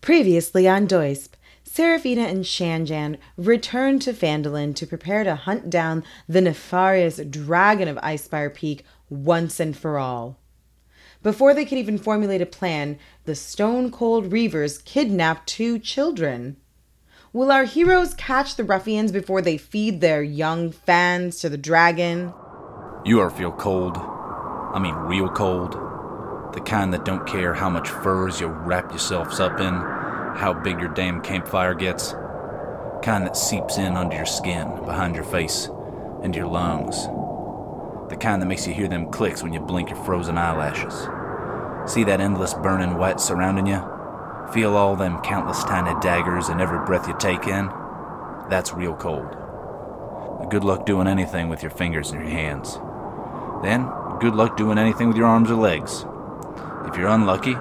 Previously on Doisp, Seraphina and Shanjan return to Phandalin to prepare to hunt down the nefarious dragon of Icespire Peak once and for all. Before they could even formulate a plan, the stone cold Reavers kidnap two children. Will our heroes catch the ruffians before they feed their young fans to the dragon? You ever feel cold? I mean, real cold? The kind that don't care how much furs you wrap yourselves up in, how big your damn campfire gets. Kind that seeps in under your skin, behind your face, into your lungs. The kind that makes you hear them clicks when you blink your frozen eyelashes. See that endless burning wet surrounding you? Feel all them countless tiny daggers in every breath you take in? That's real cold. Good luck doing anything with your fingers and your hands. Then, good luck doing anything with your arms or legs. If you're unlucky,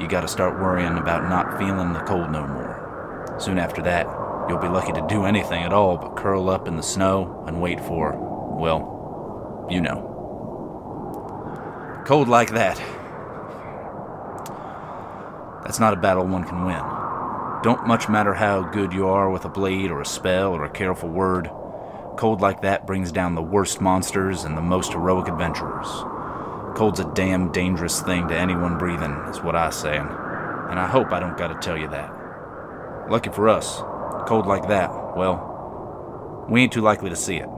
you gotta start worrying about not feeling the cold no more. Soon after that, you'll be lucky to do anything at all but curl up in the snow and wait for, well, you know. Cold like that. That's not a battle one can win. Don't much matter how good you are with a blade or a spell or a careful word. Cold like that brings down the worst monsters and the most heroic adventurers. Cold's a damn dangerous thing to anyone breathing, is what I say, and I hope I don't gotta tell you that. Lucky for us, cold like that, well, we ain't too likely to see it.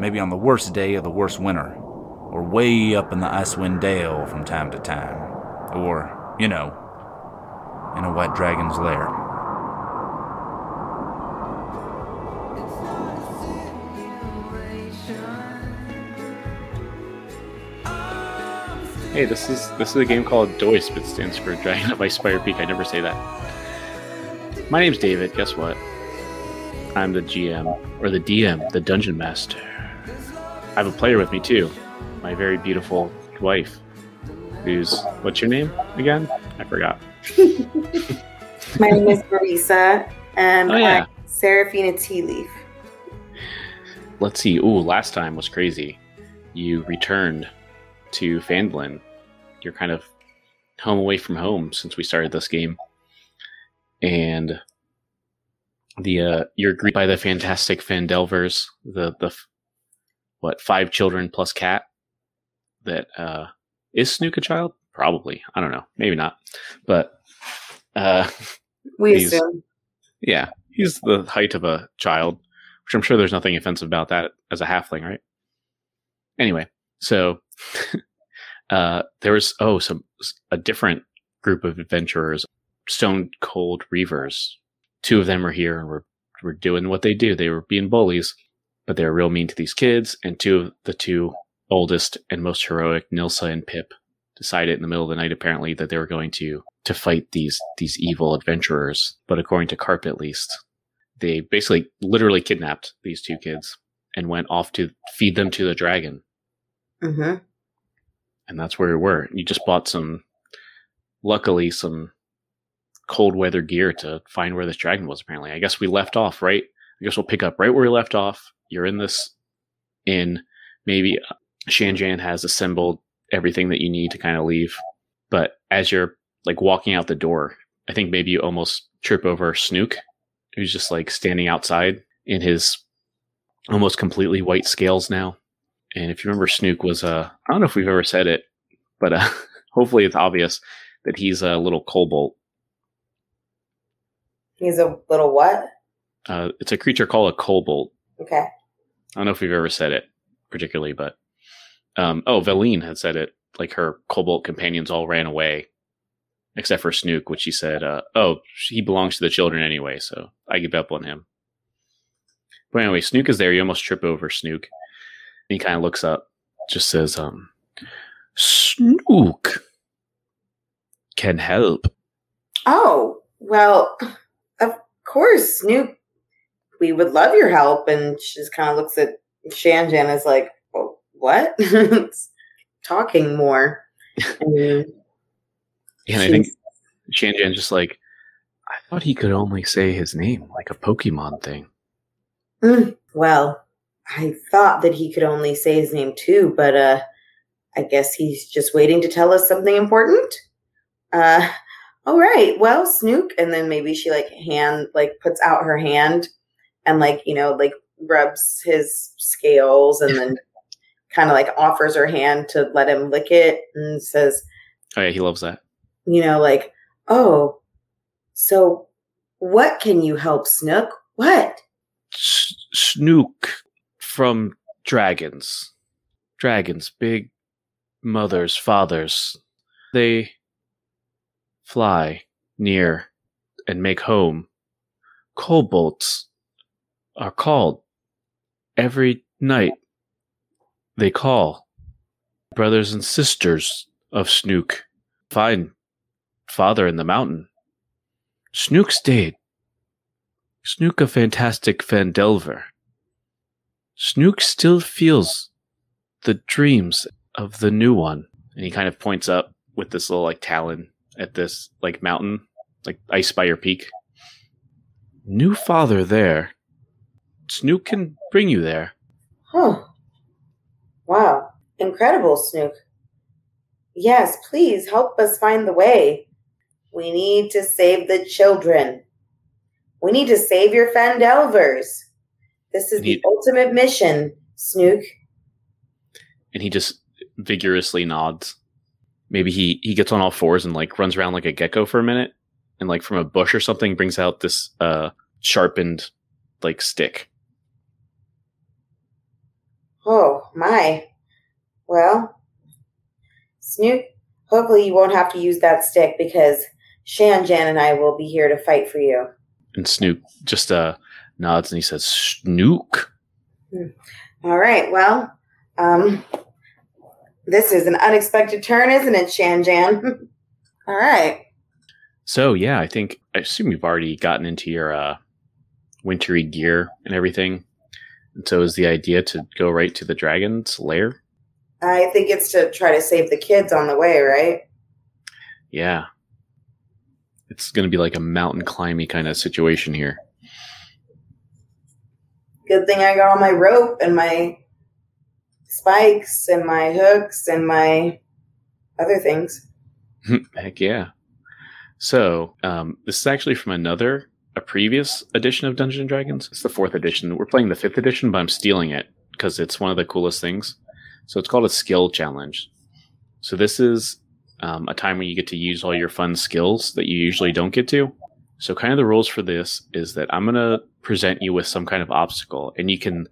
Maybe on the worst day of the worst winter, or way up in the Icewind Dale from time to time, or, you know, in a white dragon's lair. Hey, this is this is a game called DOISP. It stands for Dragon of Icespire Peak. I never say that. My name's David. Guess what? I'm the GM or the DM, the Dungeon Master. I have a player with me too, my very beautiful wife. Who's what's your name again? I forgot. My name is Marisa, and Oh, yeah. I'm Seraphina Tea Leaf. Let's see. Ooh, last time was crazy. You returned to Phandalin. You're kind of home away from home since we started this game, and the uh, you're greeted by the fantastic Fandelvers, the the what five children plus cat. That uh, is Snook a child? Probably. I don't know. Maybe not. But uh, We assume. yeah, he's the height of a child, which I'm sure there's nothing offensive about that as a halfling, right? Anyway, so uh, there was oh some a different group of adventurers, stone cold reavers. Two of them are here and were were doing what they do. They were being bullies, but they were real mean to these kids. And two of the two oldest and most heroic, Nilsa and Pip, decided in the middle of the night apparently that they were going to to fight these these evil adventurers. But according to Carp, at least, they basically literally kidnapped these two kids and went off to feed them to the dragon. hmm And that's where we were. You just bought some, luckily, some cold weather gear to find where this dragon was. Apparently, I guess we left off right. I guess we'll pick up right where we left off. You're in this inn. Maybe uh, Shanjan has assembled everything that you need to kind of leave. But as you're like walking out the door, I think maybe you almost trip over Snook, who's just like standing outside in his almost completely white scales now. And if you remember, Snook was uh, I don't know if we've ever said it, but uh, hopefully it's obvious that he's a little kobold. He's a little what? Uh, it's a creature called a kobold. Okay. I don't know if we've ever said it particularly, but um, oh, Veline had said it. Like her kobold companions all ran away, except for Snook, which she said, uh, "Oh, he belongs to the children anyway, so I give up on him." But anyway, Snook is there. You almost trip over Snook. He kind of looks up, just says, "Um, Snook can help." Oh, well, of course, Snoop, we would love your help. And she just kind of looks at Shanjan is like, well, what? Talking more. And I think Shanjan's just like, I thought he could only say his name, like a Pokemon thing. Mm, well, I thought that he could only say his name too, but uh I guess he's just waiting to tell us something important. Uh all right, well, Snook. And then maybe she like hand, like puts out her hand and like, you know, like rubs his scales and then kind of like offers her hand to let him lick it and says, Oh yeah, he loves that. you know, like, oh, so what can you help Snook? What? S- Snook from dragons. Dragons, big mothers, fathers. They fly near and make home. Kobolds are called every night. They call brothers and sisters of Snook. Find father in the mountain. Snook stayed. Snook a fantastic Fandelver. Snook still feels the dreams of the new one. And he kind of points up with this little like talon at this like mountain, like Icespire Peak. New father there. Snook can bring you there. Huh. Wow. Incredible, Snook. Yes, please help us find the way. We need to save the children. We need to save your Fandelvers. This is And the he- ultimate mission, Snook. And he just vigorously nods. Maybe he, he gets on all fours and like runs around like a gecko for a minute and like from a bush or something brings out this uh sharpened like stick. Oh, my. Well, Snook, hopefully you won't have to use that stick because Shanjan and I will be here to fight for you. And Snook just uh nods and he says, Snook. All right. Well, um, this is an unexpected turn, isn't it, Shanjan? All right. So yeah, I think I assume you've already gotten into your uh, wintry gear and everything. And so is the idea to go right to the dragon's lair? I think it's to try to save the kids on the way, right? Yeah. It's going to be like a mountain climby kind of situation here. Good thing I got all my rope and my spikes and my hooks and my other things. Heck yeah. So, um, this is actually from another, a previous edition of Dungeons and Dragons. It's the fourth edition. We're playing the fifth edition, but I'm stealing it because it's one of the coolest things. So it's called a skill challenge. So this is um, a time when you get to use all your fun skills that you usually don't get to. So kind of the rules for this is that I'm gonna present you with some kind of obstacle, and you can.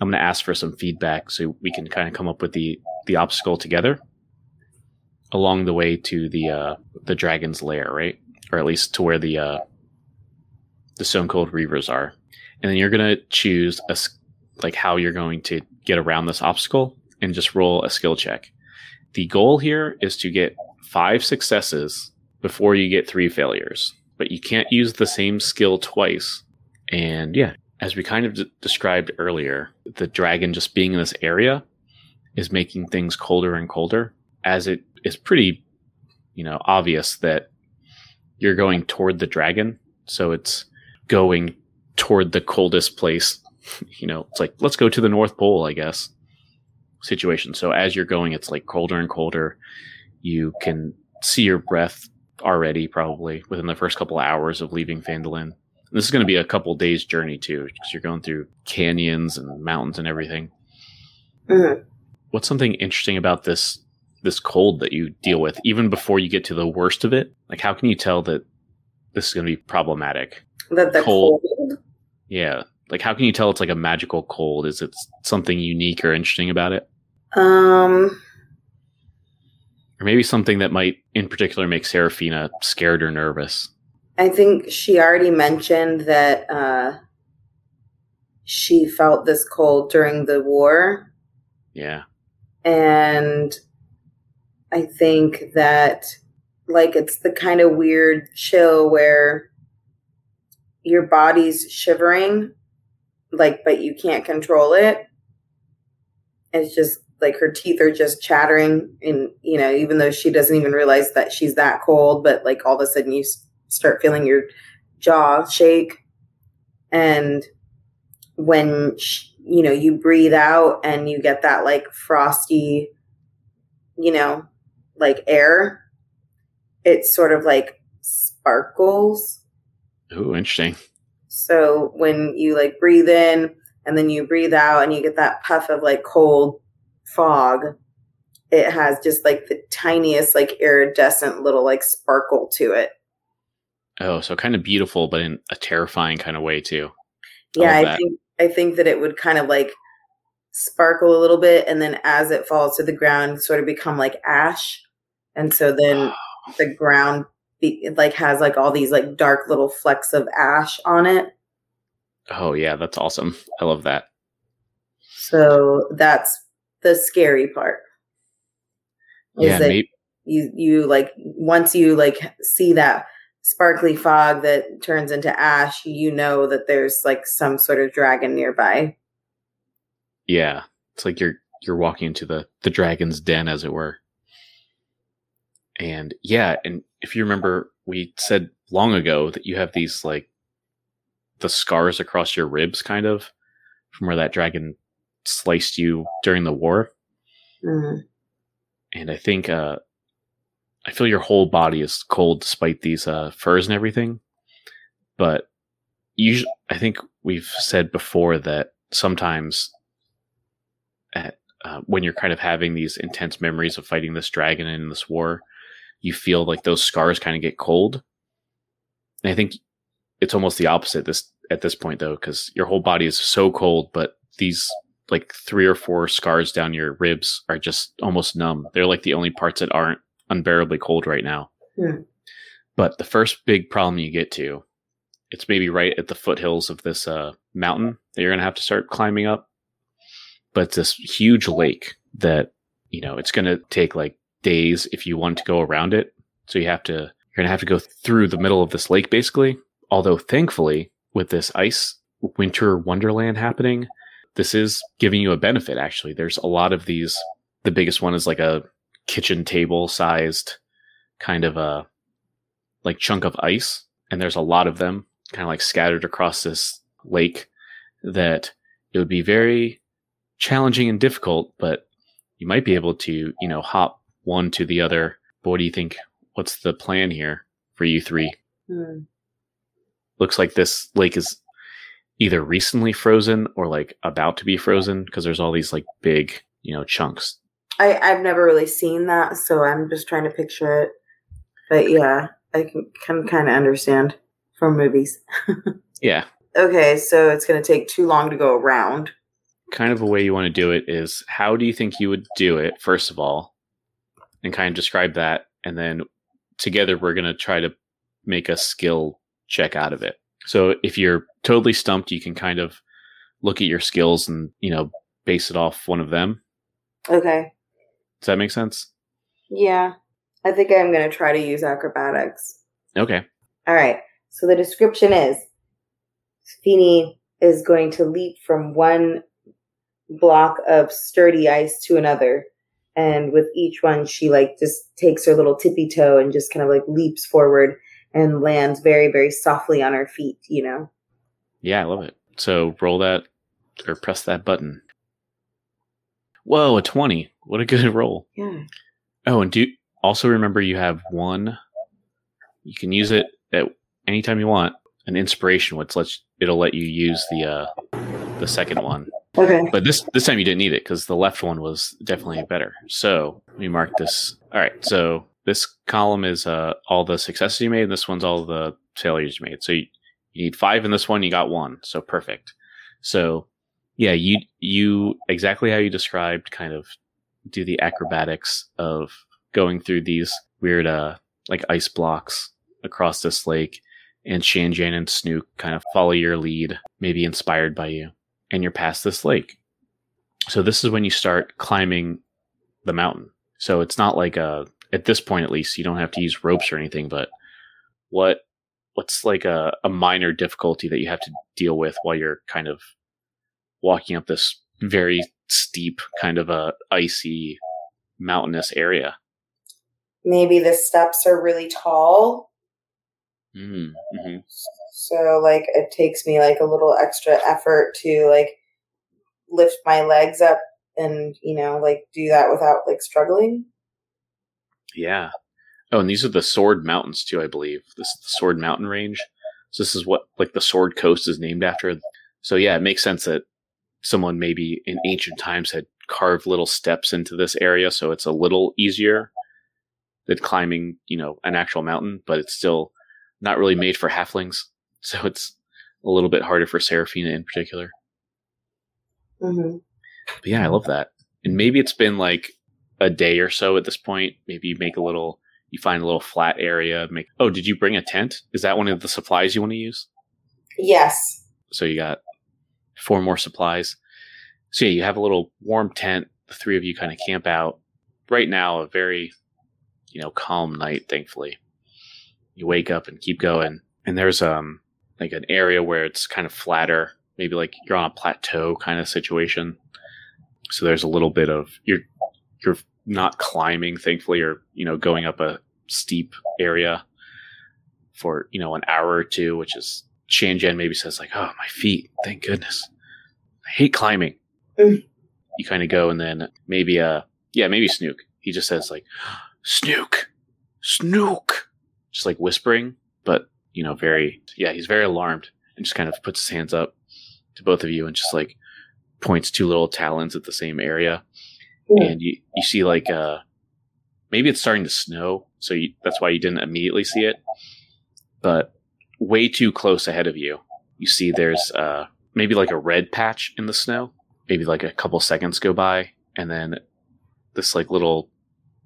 I'm gonna ask for some feedback so we can kind of come up with the the obstacle together along the way to the uh, the dragon's lair, right? Or at least to where the uh, the Stone Cold Reavers are, and then you're gonna choose a like how you're going to get around this obstacle and just roll a skill check. The goal here is to get five successes before you get three failures, but you can't use the same skill twice. And yeah, as we kind of d- described earlier, the dragon just being in this area is making things colder and colder as it is pretty, you know, obvious that you're going toward the dragon. So it's going toward the coldest place. You know, it's like, let's go to the North Pole, I guess, situation. So as you're going, it's like colder and colder. You can see your breath already, probably within the first couple of hours of leaving Phandalin. And this is going to be a couple days journey too, because you're going through canyons and mountains and everything. Mhm. What's something interesting about this this cold that you deal with, even before you get to the worst of it? Like, how can you tell that this is going to be problematic? That the Cold. cold. Yeah, like how can you tell it's like a magical cold? Is it something unique or interesting about it, Um, or maybe something that might, in particular, make Seraphina scared or nervous? I think she already mentioned that uh, she felt this cold during the war, Yeah, and I think that like it's the kind of weird chill where your body's shivering, like but you can't control it. It's just like her teeth are just chattering, and you know, even though she doesn't even realize that she's that cold, but like all of a sudden you s- start feeling your jaw shake, and when sh- you know you breathe out and you get that like frosty, you know, like air, it's sort of like sparkles. oh interesting. So when you like breathe in and then you breathe out and you get that puff of like cold fog, it has just like the tiniest like iridescent little like sparkle to it. Oh, so kind of beautiful, but in a terrifying kind of way too. Yeah, I think I think that it would kind of like sparkle a little bit and then as it falls to the ground sort of become like ash. And so then the ground be, it like has like all these like dark little flecks of ash on it. Oh yeah, that's awesome. I love that. So that's the scary part. Is Yeah, that maybe, you you like once you like see that sparkly fog that turns into ash, you know that there's like some sort of dragon nearby. yeah. It's like you're you're walking into the the dragon's den, as it were. And yeah, and if you remember, we said long ago that you have these like the scars across your ribs, kind of from where that dragon sliced you during the war. Mhm. and I think uh, I feel your whole body is cold despite these uh, furs and everything. But usually, I think we've said before that sometimes at, uh, when you're kind of having these intense memories of fighting this dragon in this war, you feel like those scars kind of get cold. And I think it's almost the opposite this at this point though, because your whole body is so cold, but these like three or four scars down your ribs are just almost numb. They're like the only parts that aren't unbearably cold right now. Hmm. But the first big problem you get to, it's maybe right at the foothills of this uh, mountain that you're going to have to start climbing up. But it's this huge lake that, you know, it's going to take like days if you want to go around it. So you have to, you're going to have to go through the middle of this lake basically. Although thankfully, with this ice winter wonderland happening, this is giving you a benefit actually. There's a lot of these. The biggest one is like a kitchen table sized kind of a like chunk of ice and there's a lot of them kind of like scattered across this lake that it would be very challenging and difficult but you might be able to you know hop one to the other but what do you think what's the plan here for you three Hmm. looks like this lake is either recently frozen or like about to be frozen because there's all these like big you know chunks I I've never really seen that, so I'm just trying to picture it. But yeah, I can, can kind of understand from movies. yeah Okay, so it's going to take too long to go around. kind of a way you want to do it is how do you think you would do it first of all and kind of describe that and then together we're going to try to make a skill check out of it so if you're totally stumped you can kind of look at your skills and you know base it off one of them Okay. does that make sense Yeah. I think I'm going to try to use acrobatics. okay All right. So the description is Feeny is going to leap from one block of sturdy ice to another. And with each one, she like just takes her little tippy toe and just kind of like leaps forward and lands very, very softly on her feet, you know? yeah i love it so roll that or press that button whoa a 20 what a good roll Yeah. Oh, and do also remember you have one. You can use it at any time you want. An inspiration, which lets it'll let you use the uh, the second one. Okay. But this this time you didn't need it because the left one was definitely better. So let me mark this. All right. So this column is uh, all the successes you made. And this one's all the failures you made. So you, you need five in this one. You got one. So perfect. So yeah, you you exactly how you described kind of do the acrobatics of going through these weird uh like ice blocks across this lake and Shanjan and Snook kind of follow your lead, maybe inspired by you, and you're past this lake. So this is when you start climbing the mountain. So it's not like a at this point at least you don't have to use ropes or anything, but what what's like a, a minor difficulty that you have to deal with while you're kind of walking up this very steep kind of a icy mountainous area. Maybe the steps are really tall. Mm, hmm So like it takes me like a little extra effort to like lift my legs up and, you know, like do that without like struggling. Yeah. Oh, and these are the Sword Mountains too, I believe. This is the Sword Mountain range. So this is what like the Sword Coast is named after. So yeah, it makes sense that someone maybe in ancient times had carved little steps into this area, so it's a little easier than climbing, you know, an actual mountain, but it's still not really made for halflings. So it's a little bit harder for Seraphina in particular. hmm But yeah, I love that. And maybe it's been like a day or so at this point. Maybe you make a little, you find a little flat area. Make. Oh, did you bring a tent? Is that one of the supplies you want to use? Yes. So you got four more supplies. So yeah, you have a little warm tent. The three of you kind of camp out. Right now, a very, you know, calm night. Thankfully, you wake up and keep going. And there's um like an area where it's kind of flatter, maybe like you're on a plateau kind of situation. So there's a little bit of you're you're not climbing, thankfully, or you know, going up a steep area for you know an hour or two, which is Shanjan maybe says like, "Oh, my feet! Thank goodness. I hate climbing." Mm. You kind of go, and then maybe uh, yeah, maybe Snook. He just says like, "Snook, Snook," just like whispering, but you know, very yeah, he's very alarmed and just kind of puts his hands up to both of you and just like points two little talons at the same area, And you you see like uh, maybe it's starting to snow, so you, that's why you didn't immediately see it, but way too close ahead of you, you see there's uh, maybe like a red patch in the snow. Maybe like a couple seconds go by, and then this like little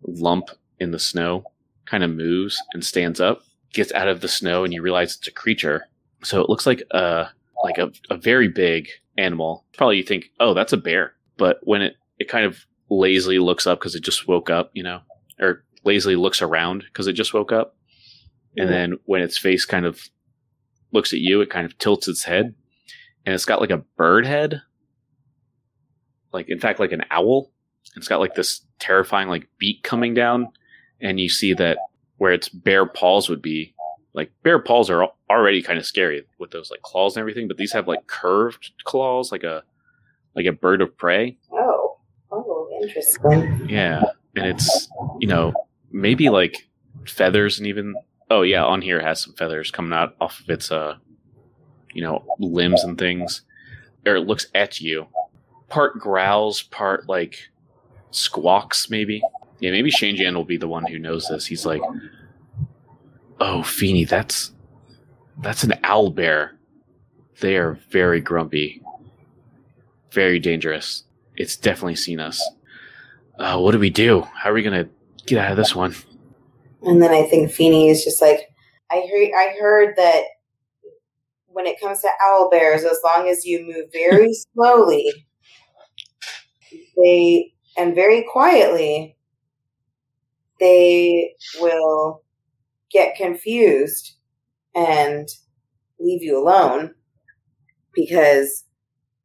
lump in the snow kind of moves and stands up, gets out of the snow, and you realize it's a creature. So it looks like a like a, a very big animal. Probably you think, oh, that's a bear, but when it it kind of lazily looks up because it just woke up, you know, or lazily looks around because it just woke up, and then when its face kind of looks at you, it kind of tilts its head, and it's got like a bird head, like in fact like an owl. It's got like this terrifying like beak coming down, and you see that where its bare paws would be, like bare paws are already kind of scary with those like claws and everything, but these have like curved claws, like a like a bird of prey. Interesting. Yeah, and it's you know maybe like feathers and even oh yeah, on here has some feathers coming out off of its uh you know limbs and things. Or it looks at you, part growls, part like squawks maybe. Yeah, maybe Shanjan will be the one who knows this. He's like, "Oh, Feeny, that's that's an owl bear. They are very grumpy, very dangerous. It's definitely seen us. Uh, what do we do? How are we gonna get out of this one?" And then I think Feeny is just like, I heard, I heard that when it comes to owl bears, as long as you move very slowly, they and very quietly, they will get confused and leave you alone because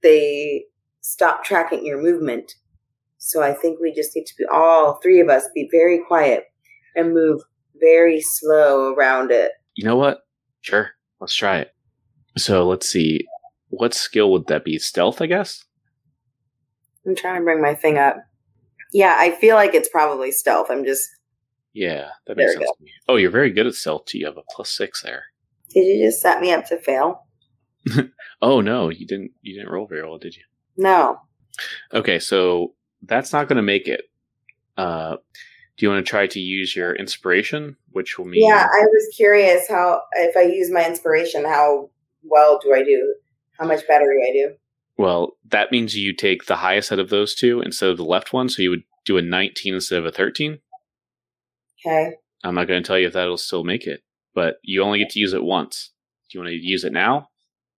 they stop tracking your movement. So I think we just need to be all three of us be very quiet and move very slow around it. You know what? Sure, let's try it. So let's see. What skill would that be? Stealth, I guess. I'm trying to bring my thing up. Yeah, I feel like it's probably stealth. I'm just. Yeah, that makes sense to me. Oh, you're very good at stealth too. You have a plus six there. Did you just set me up to fail? Oh no, you didn't. You didn't roll very well, did you? No. Okay, so that's not going to make it. Uh, do you want to try to use your inspiration, which will mean? Yeah, I was curious how if I use my inspiration, how well do I do? How much better do I do? Well, that means you take the highest out of those two instead of the left one, so you would do a 19 instead of a 13. Okay. I'm not going to tell you if that'll still make it, but you only get to use it once. Do you want to use it now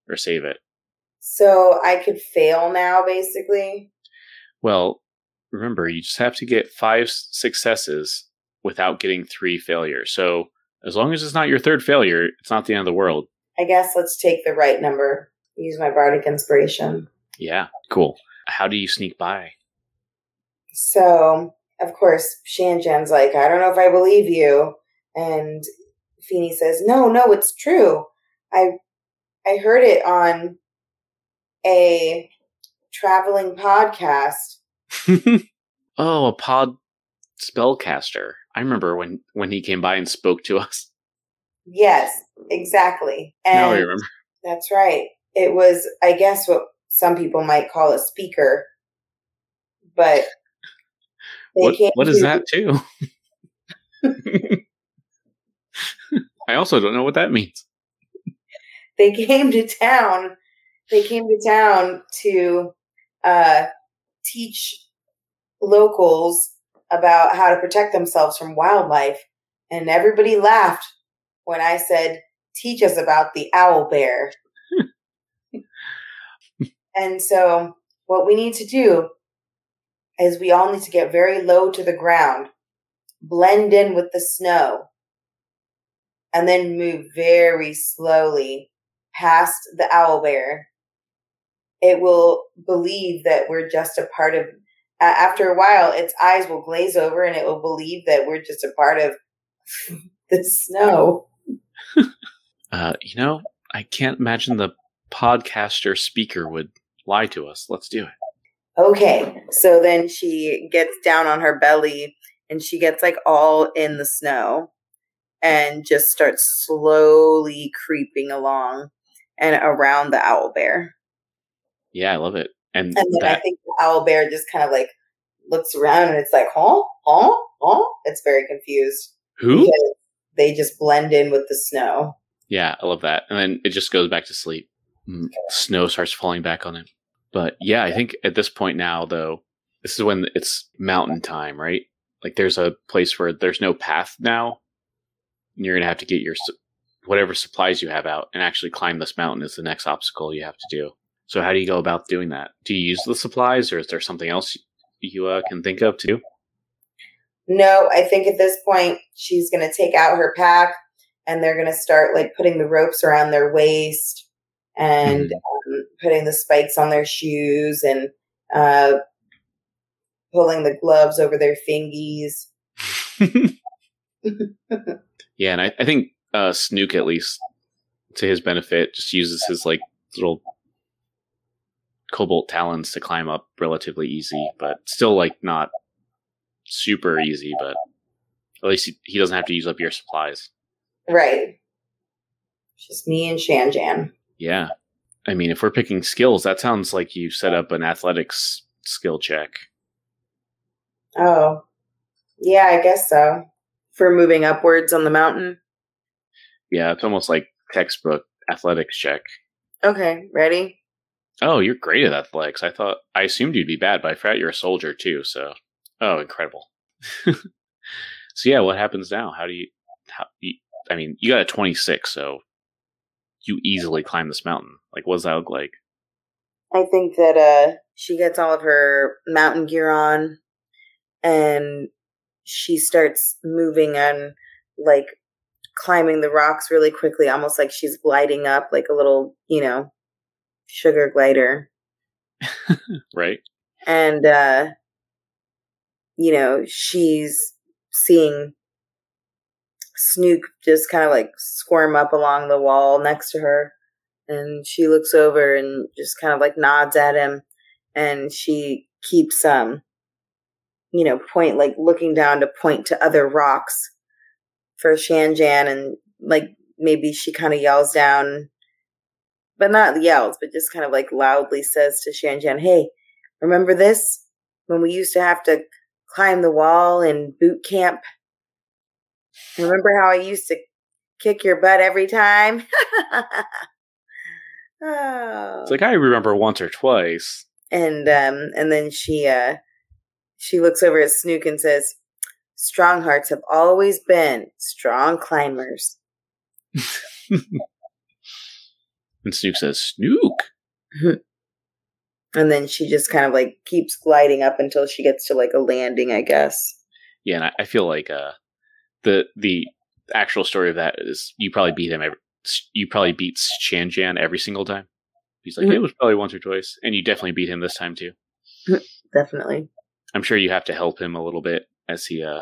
or save it? So I could fail now, basically. Well, remember, you just have to get five successes without getting three failures. So as long as it's not your third failure, it's not the end of the world. I guess let's take the right number. Use my bardic inspiration. Yeah, cool. How do you sneak by? So, of course, Shanjan's like, I don't know if I believe you. And Feeny says, No, no, it's true. I I heard it on a traveling podcast. oh, a pod spellcaster. I remember when when he came by and spoke to us. Yes, exactly. now I remember. that's right. It was, I guess, what some people might call a speaker, but What what is that too? I also don't know what that means. They came to town. They came to town to uh, teach locals about how to protect themselves from wildlife, and everybody laughed when I said, "Teach us about the owl bear." and so, what we need to do is we all need to get very low to the ground, blend in with the snow, and then move very slowly past the owl bear. It will believe that we're just a part of. After a while, its eyes will glaze over, and it will believe that we're just a part of the snow. Uh, you know, I can't imagine the podcaster speaker would lie to us. Let's do it. Okay, so then she gets down on her belly, and she gets like all in the snow, and just starts slowly creeping along and around the owl bear. Yeah, I love it. And, And then I think the owl bear just kind of like looks around and it's like, huh? Huh? Huh? It's very confused. who? They just blend in with the snow. Yeah, I love that. And then it just goes back to sleep. Mm, Snow starts falling back on him. But yeah, I think at this point now, though, this is when it's mountain time, right? Like there's a place where there's no path now. And you're going to have to get your whatever supplies you have out and actually climb this mountain is the next obstacle you have to do. So how do you go about doing that? Do you use the supplies or is there something else you uh, can think of to do? No, I think at this point she's going to take out her pack and they're going to start like putting the ropes around their waist and um, putting the spikes on their shoes and uh, pulling the gloves over their fingies. Yeah, and I, I think uh, Snook, at least to his benefit, just uses his like little kobold talons to climb up relatively easy, but still like not super easy. But at least he, he doesn't have to use up your supplies. Right. Just me and Shanjan. Yeah, I mean, if we're picking skills, that sounds like you set up an athletics skill check. Oh, yeah, I guess so. For moving upwards on the mountain. Yeah, it's almost like textbook athletics check. Okay, ready? Oh, you're great at athletics. I thought I assumed you'd be bad, but I forgot you're a soldier too. So, oh, incredible. so yeah, what happens now? How do you? How you, I mean, you got a 26, so you easily climb this mountain. Like, what does that look like? I think that uh she gets all of her mountain gear on and she starts moving and like climbing the rocks really quickly, almost like she's gliding up like a little, you know, sugar glider. Right? And uh you know, she's seeing Snook just kind of like squirm up along the wall next to her. And she looks over and just kind of like nods at him. And she keeps, um, you know, point, like looking down to point to other rocks for Shanjan. And like maybe she kind of yells down, but not yells, but just kind of like loudly says to Shanjan, Hey, remember this? When we used to have to climb the wall in boot camp? Remember how I used to kick your butt every time? oh. It's like I remember once or twice. and um and then she uh she looks over at Snook and says, Strong hearts have always been strong climbers. And Snook says, "Snook." And then she just kind of like keeps gliding up until she gets to like a landing, I guess. Yeah, and I, I feel like uh, the the actual story of that is you probably beat him. Every, you probably beat Shanjan every single time. He's like, Mhm. it was probably once or twice, and you definitely beat him this time too. Definitely. I'm sure you have to help him a little bit as he uh,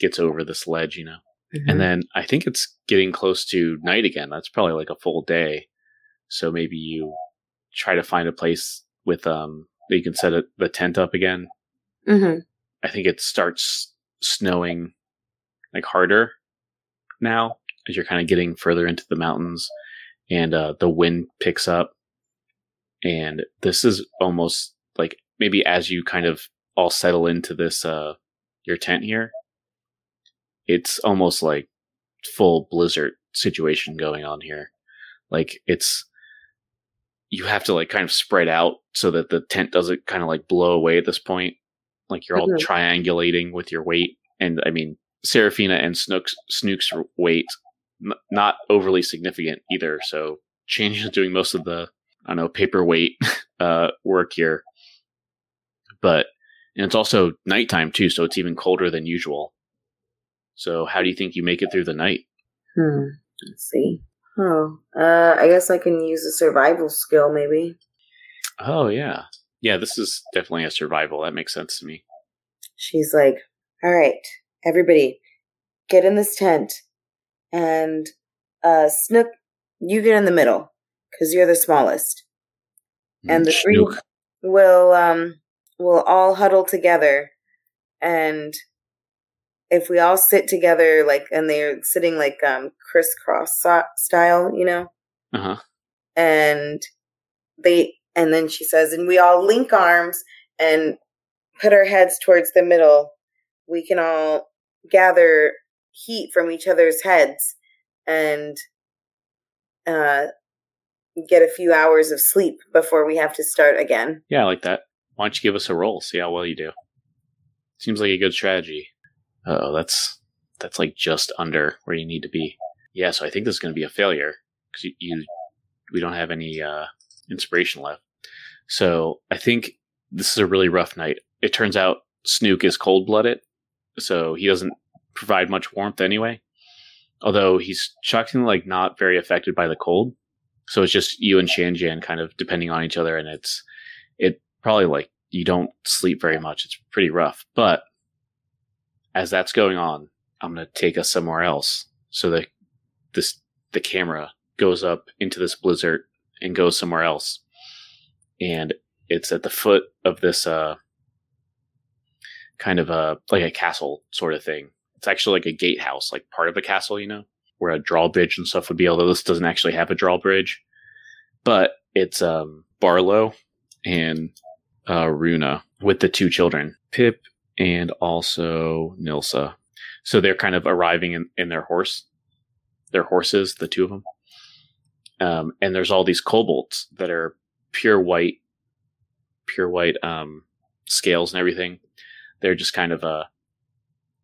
gets over this ledge, you know. Mm-hmm. And then I think it's getting close to night again. That's probably like a full day. So maybe you try to find a place with um that you can set it, the tent up again. hmm I think it starts snowing like harder now as you're kind of getting further into the mountains and uh, the wind picks up. And this is almost like maybe as you kind of all settle into this uh, your tent here, it's almost like full blizzard situation going on here. Like it's you have to like kind of spread out so that the tent doesn't kind of like blow away at this point. Like you're all Mhm. triangulating with your weight. And I mean, Seraphina and Snook's Snook's weight n- not overly significant either. So Shanjan's doing most of the I don't know paperweight uh, work here, but and it's also nighttime too, so it's even colder than usual. So how do you think you make it through the night? Hmm. Let's see. Oh, uh, I guess I can use a survival skill, maybe. Oh yeah, yeah. This is definitely a survival. That makes sense to me. She's like, "All right, everybody, get in this tent, and uh, Snook, you get in the middle because you're the smallest, and the three will um will all huddle together, and if we all sit together, like, and they're sitting like um crisscross so- style, you know, Uh huh. and they and then she says and we all link arms and put our heads towards the middle we can all gather heat from each other's heads and uh get a few hours of sleep before we have to start again Yeah, I like that. Why don't you give us a roll? See how well you do. Seems like a good strategy. Oh, that's that's like just under where you need to be. Yeah, so I think this is going to be a failure because you, you we don't have any uh, inspiration left. So I think this is a really rough night. It turns out Snook is cold blooded, so he doesn't provide much warmth anyway. Although he's shockingly like not very affected by the cold. So it's just you and Shanjan kind of depending on each other, and it's it probably like you don't sleep very much. It's pretty rough. But as that's going on, I'm gonna take us somewhere else so that this the camera goes up into this blizzard and goes somewhere else. And it's at the foot of this uh kind of a like a castle sort of thing. It's actually like a gatehouse, like part of a castle, you know, where a drawbridge and stuff would be, although this doesn't actually have a drawbridge. But it's um Barlow and uh Runa with the two children, Pip and also Nilsa. So they're kind of arriving in, in their horse, their horses, the two of them. Um, and there's all these kobolds that are pure white, pure white um, scales and everything. They're just kind of uh,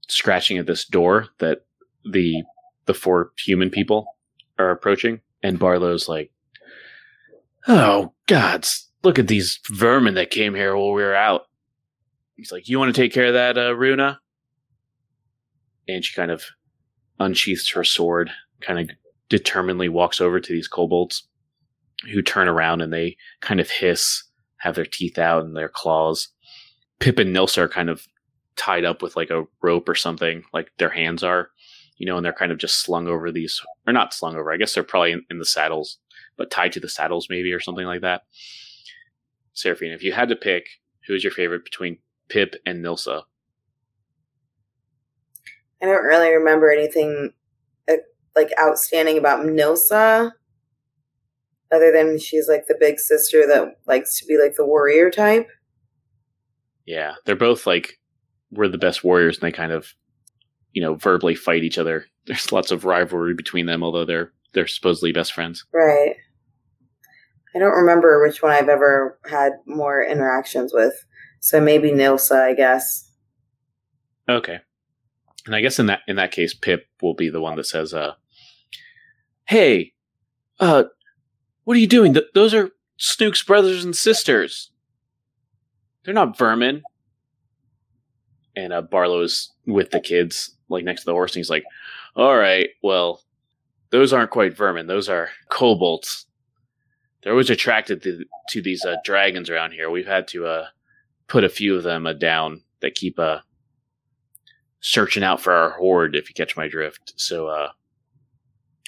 scratching at this door that the the four human people are approaching. And Barlow's like, "Oh gods, look at these vermin that came here while we were out." He's like, "You want to take care of that, uh, Runa?" And she kind of unsheaths her sword, kind of determinedly walks over to these kobolds, who turn around and they kind of hiss, have their teeth out and their claws. Pip and Nilsa are kind of tied up with like a rope or something, like their hands are, you know, and they're kind of just slung over these, or not slung over. I guess they're probably in, in the saddles, but tied to the saddles maybe or something like that. Seraphine, if you had to pick, who's your favorite between Pip and Nilsa? i don't really remember anything uh, like outstanding about nilsa other than she's like the big sister that likes to be like the warrior type Yeah, they're both like we're the best warriors, and they kind of, you know, verbally fight each other. There's lots of rivalry between them, although they're they're supposedly best friends. Right. I don't remember which one I've ever had more interactions with. So maybe Nilsa, I guess. Okay, and I guess in that in that case, Pip will be the one that says, "Uh, hey, uh, what are you doing? Th- those are Snook's brothers and sisters. They're not vermin." And uh, Barlow's with the kids, like next to the horse, and he's like, "All right, well, those aren't quite vermin. Those are kobolds. They're always attracted to, to these uh, dragons around here. We've had to uh, put a few of them uh, down that keep uh, searching out for our hoard, if you catch my drift. So, uh,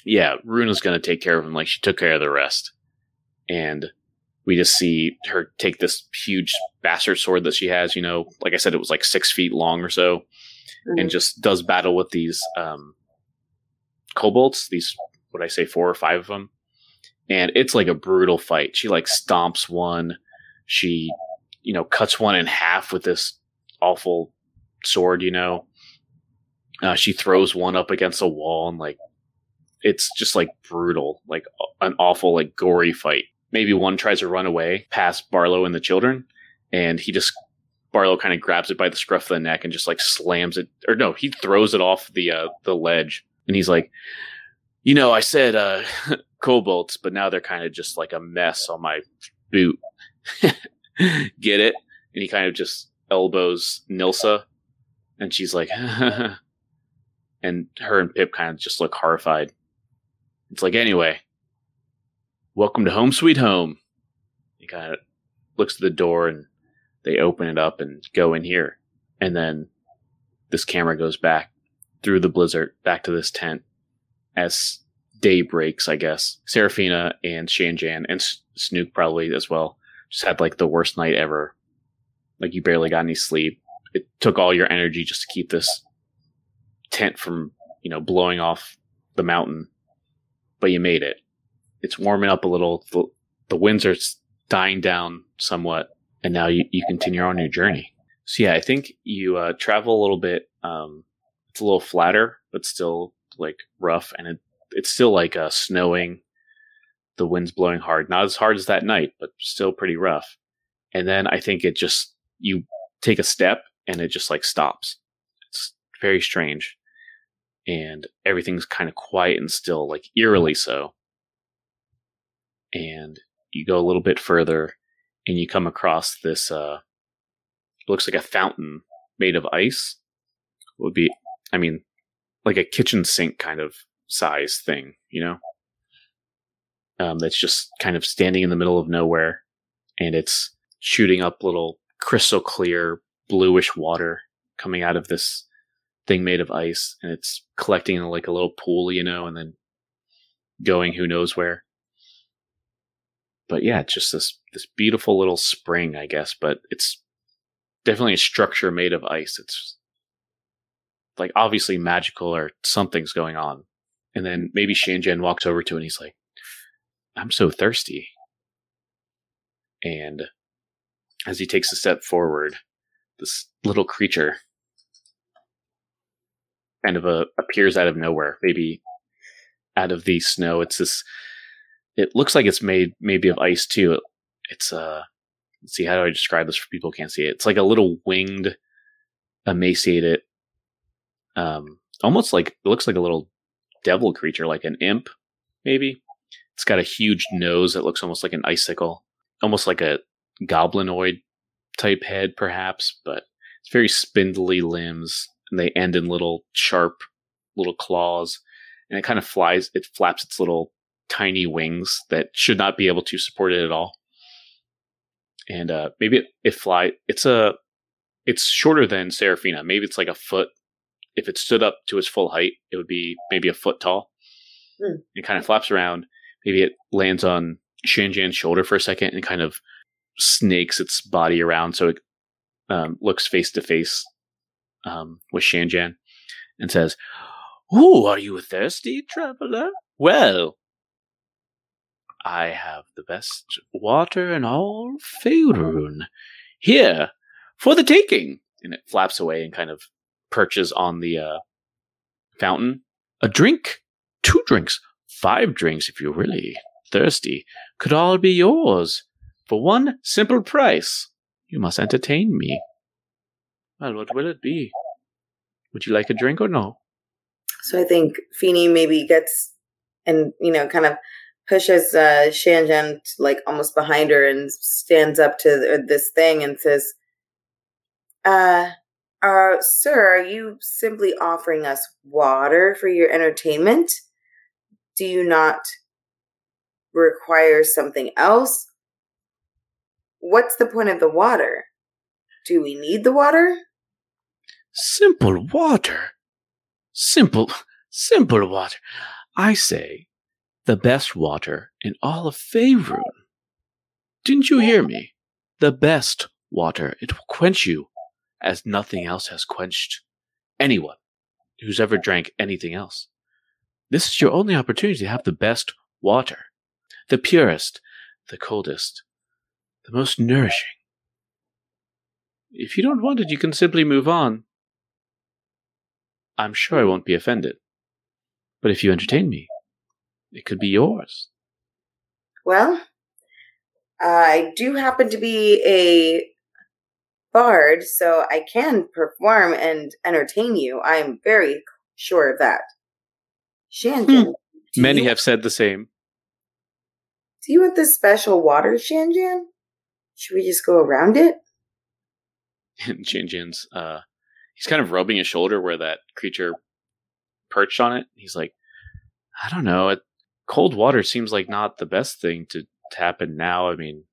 yeah, Runa's going to take care of them like she took care of the rest. And we just see her take this huge bastard sword that she has, you know, like I said, it was like six feet long or so. and just does battle with these um, kobolds. These what I say, four or five of them, and it's like a brutal fight. She like stomps one. She, you know, cuts one in half with this awful sword. You know, uh, she throws one up against a wall and like it's just like brutal, like an awful, like gory fight. Maybe one tries to run away past Barlow and the children, and he just Barlow kind of grabs it by the scruff of the neck and just like slams it, or no, he throws it off the uh, the ledge, and he's like, you know, I said uh, kobolds, but now they're kind of just like a mess on my boot. Get it? And he kind of just elbows Nilsa, and she's like, and her and Pip kind of just look horrified. It's like, anyway, welcome to home, sweet home. He kind of looks at the door and they open it up and go in here. And then this camera goes back through the blizzard back to this tent as day breaks, I guess. Seraphina and Shanjan and Snook probably as well just had like the worst night ever. Like you barely got any sleep. It took all your energy just to keep this tent from, you know, blowing off the mountain. But you made it. It's warming up a little. The, the winds are dying down somewhat and now you, you continue on your journey. So yeah, I think you uh, travel a little bit. Um, it's a little flatter, but still like rough, and it, it's still like uh, snowing. The wind's blowing hard, not as hard as that night, but still pretty rough. And then I think it just you take a step and it just like stops. It's very strange, and everything's kind of quiet and still, like eerily so. And you go a little bit further and you come across this uh looks like a fountain made of ice would be i mean like a kitchen sink kind of size thing you know um, that's just kind of standing in the middle of nowhere and it's shooting up little crystal clear bluish water coming out of this thing made of ice and it's collecting in like a little pool you know and then going who knows where but yeah, it's just this this beautiful little spring, I guess. But it's definitely a structure made of ice. It's like obviously magical or something's going on. And then maybe Shanjan walks over to it and he's like, I'm so thirsty. And as he takes a step forward, this little creature kind of a, uh, appears out of nowhere, maybe out of the snow. It's this it looks like it's made maybe of ice too. It's uh let's see how do I describe this for people who can't see it. It's like a little winged, emaciated, um, almost like it looks like a little devil creature, like an imp, maybe. It's got a huge nose that looks almost like an icicle, almost like a goblinoid type head, perhaps, but it's very spindly limbs, and they end in little sharp little claws, and it kind of flies. It flaps its little tiny wings that should not be able to support it at all. And uh, maybe it, it fly. It's a it's shorter than Seraphina. Maybe it's like a foot. If it stood up to its full height, it would be maybe a foot tall. Mm. It kind of flaps around. Maybe it lands on Shanjan's shoulder for a second and kind of snakes its body around so it um, looks face to face with Shanjan and says, "Oh, are you thirsty, traveler? Well, I have the best water in all Faerun. Here, for the taking. And it flaps away and kind of perches on the uh, fountain. A drink, two drinks, five drinks if you're really thirsty, could all be yours for one simple price. You must entertain me. Well, what will it be? Would you like a drink or no? So I think Feeny maybe gets and you know kind of pushes uh, Shanjan like almost behind her and stands up to this thing and says, "Uh, uh, sir, are you simply offering us water for your entertainment? Do you not require something else? What's the point of the water? Do we need the water?" Simple water. Simple, simple water. I say, the best water in all of Faerun. Didn't you hear me? The best water. It will quench you as nothing else has quenched anyone who's ever drank anything else. This is your only opportunity to have the best water, the purest, the coldest, the most nourishing. If you don't want it, you can simply move on. I'm sure I won't be offended. But if you entertain me, it could be yours. Well, I do happen to be a bard, so I can perform and entertain you. I am very sure of that. Shanjan, Many have said the same. Do you want this special water, Shanjan? Should we just go around it? And Shanjan's, uh, he's kind of rubbing his shoulder where that creature perched on it. He's like, I don't know. It, cold water seems like not the best thing to, to happen now. I mean,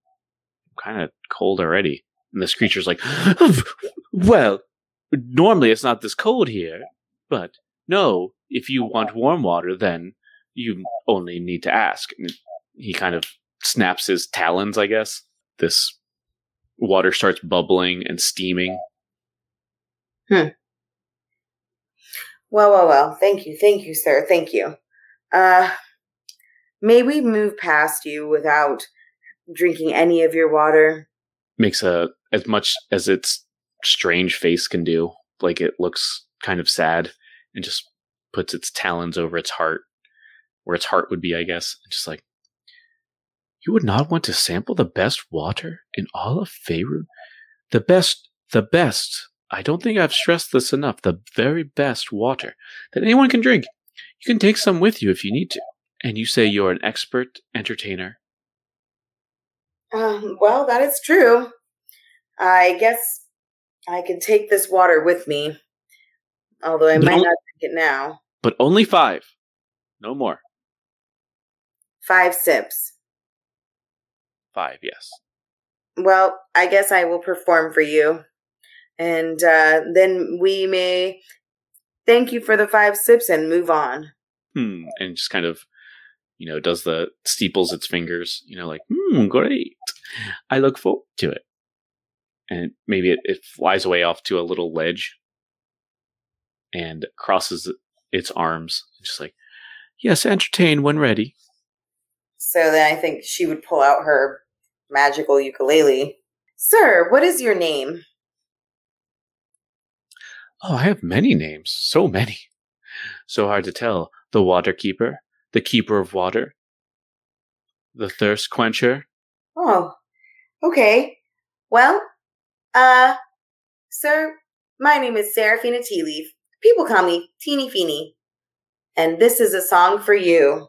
I'm kind of cold already. And this creature's like, Well, normally it's not this cold here, but no, if you want warm water, then you only need to ask. And he kind of snaps his talons, I guess. This water starts bubbling and steaming. Well, well, well. Thank you, thank you, sir. Thank you. Uh, may we move past you without drinking any of your water? Makes a as much as its strange face can do. Like it looks kind of sad and just puts its talons over its heart, where its heart would be, I guess. And just like, you would not want to sample the best water in all of Faerun? The best, the best. I don't think I've stressed this enough. The very best water that anyone can drink. You can take some with you if you need to. And you say you're an expert entertainer. Um, well, that is true. I guess I can take this water with me, although I might not drink it now. But only five. No more. Five sips. five, yes. Well, I guess I will perform for you. And uh, then we may thank you for the five sips and move on. Hmm. And just kind of, you know, does the steeples its fingers, you know, like, hmm, great. I look forward to it. And maybe it, it flies away off to a little ledge and crosses its arms, just like, Yes, entertain when ready. So then I think she would pull out her magical ukulele. Sir, what is your name? Oh, I have many names. So many. So hard to tell. The water keeper, the keeper of water, the thirst quencher. Oh, okay. Well, uh, sir, my name is Seraphina Tea Leaf. People call me Teeny Feeny, and this is a song for you.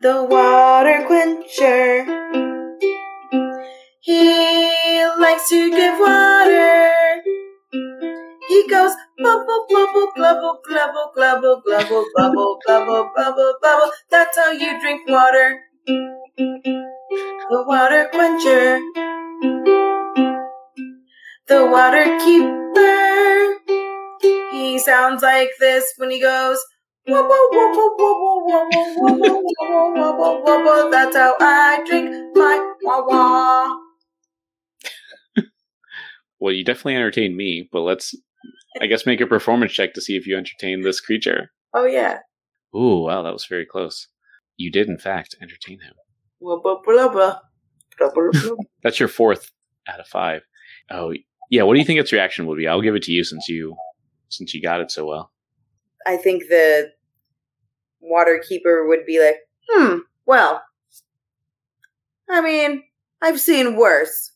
The water quencher. He likes to give water. He goes bubble, bubble, bubble, bubble, bubble, bubble, bubble, bubble, bubble, bubble. That's how you drink water. The water quencher. The water keeper. He sounds like this when he goes. That's how I drink my wah wah. well, you definitely entertain me, but let's, I guess, make a performance check to see if you entertain this creature. Oh yeah. Ooh, wow, that was very close. You did, in fact, entertain him. That's your fourth out of five. Oh, yeah. What do you think its reaction would be? I'll give it to you since you since you got it so well. I think the water keeper would be like, hmm, well, I mean, I've seen worse,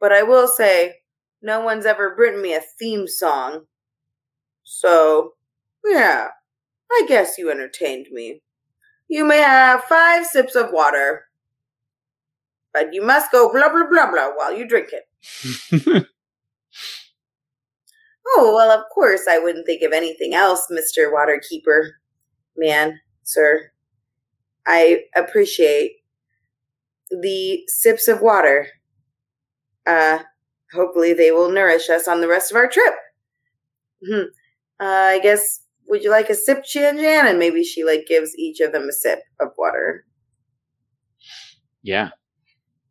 but I will say, no one's ever written me a theme song. So, yeah, I guess you entertained me. You may have five sips of water, but you must go blah blah blah blah while you drink it. Oh, well, of course, I wouldn't think of anything else, Mr. Waterkeeper. Man, sir. I appreciate the sips of water. Uh, hopefully they will nourish us on the rest of our trip. Hmm. Uh, I guess, would you like a sip, Shanjan? And maybe she, like, gives each of them a sip of water. yeah,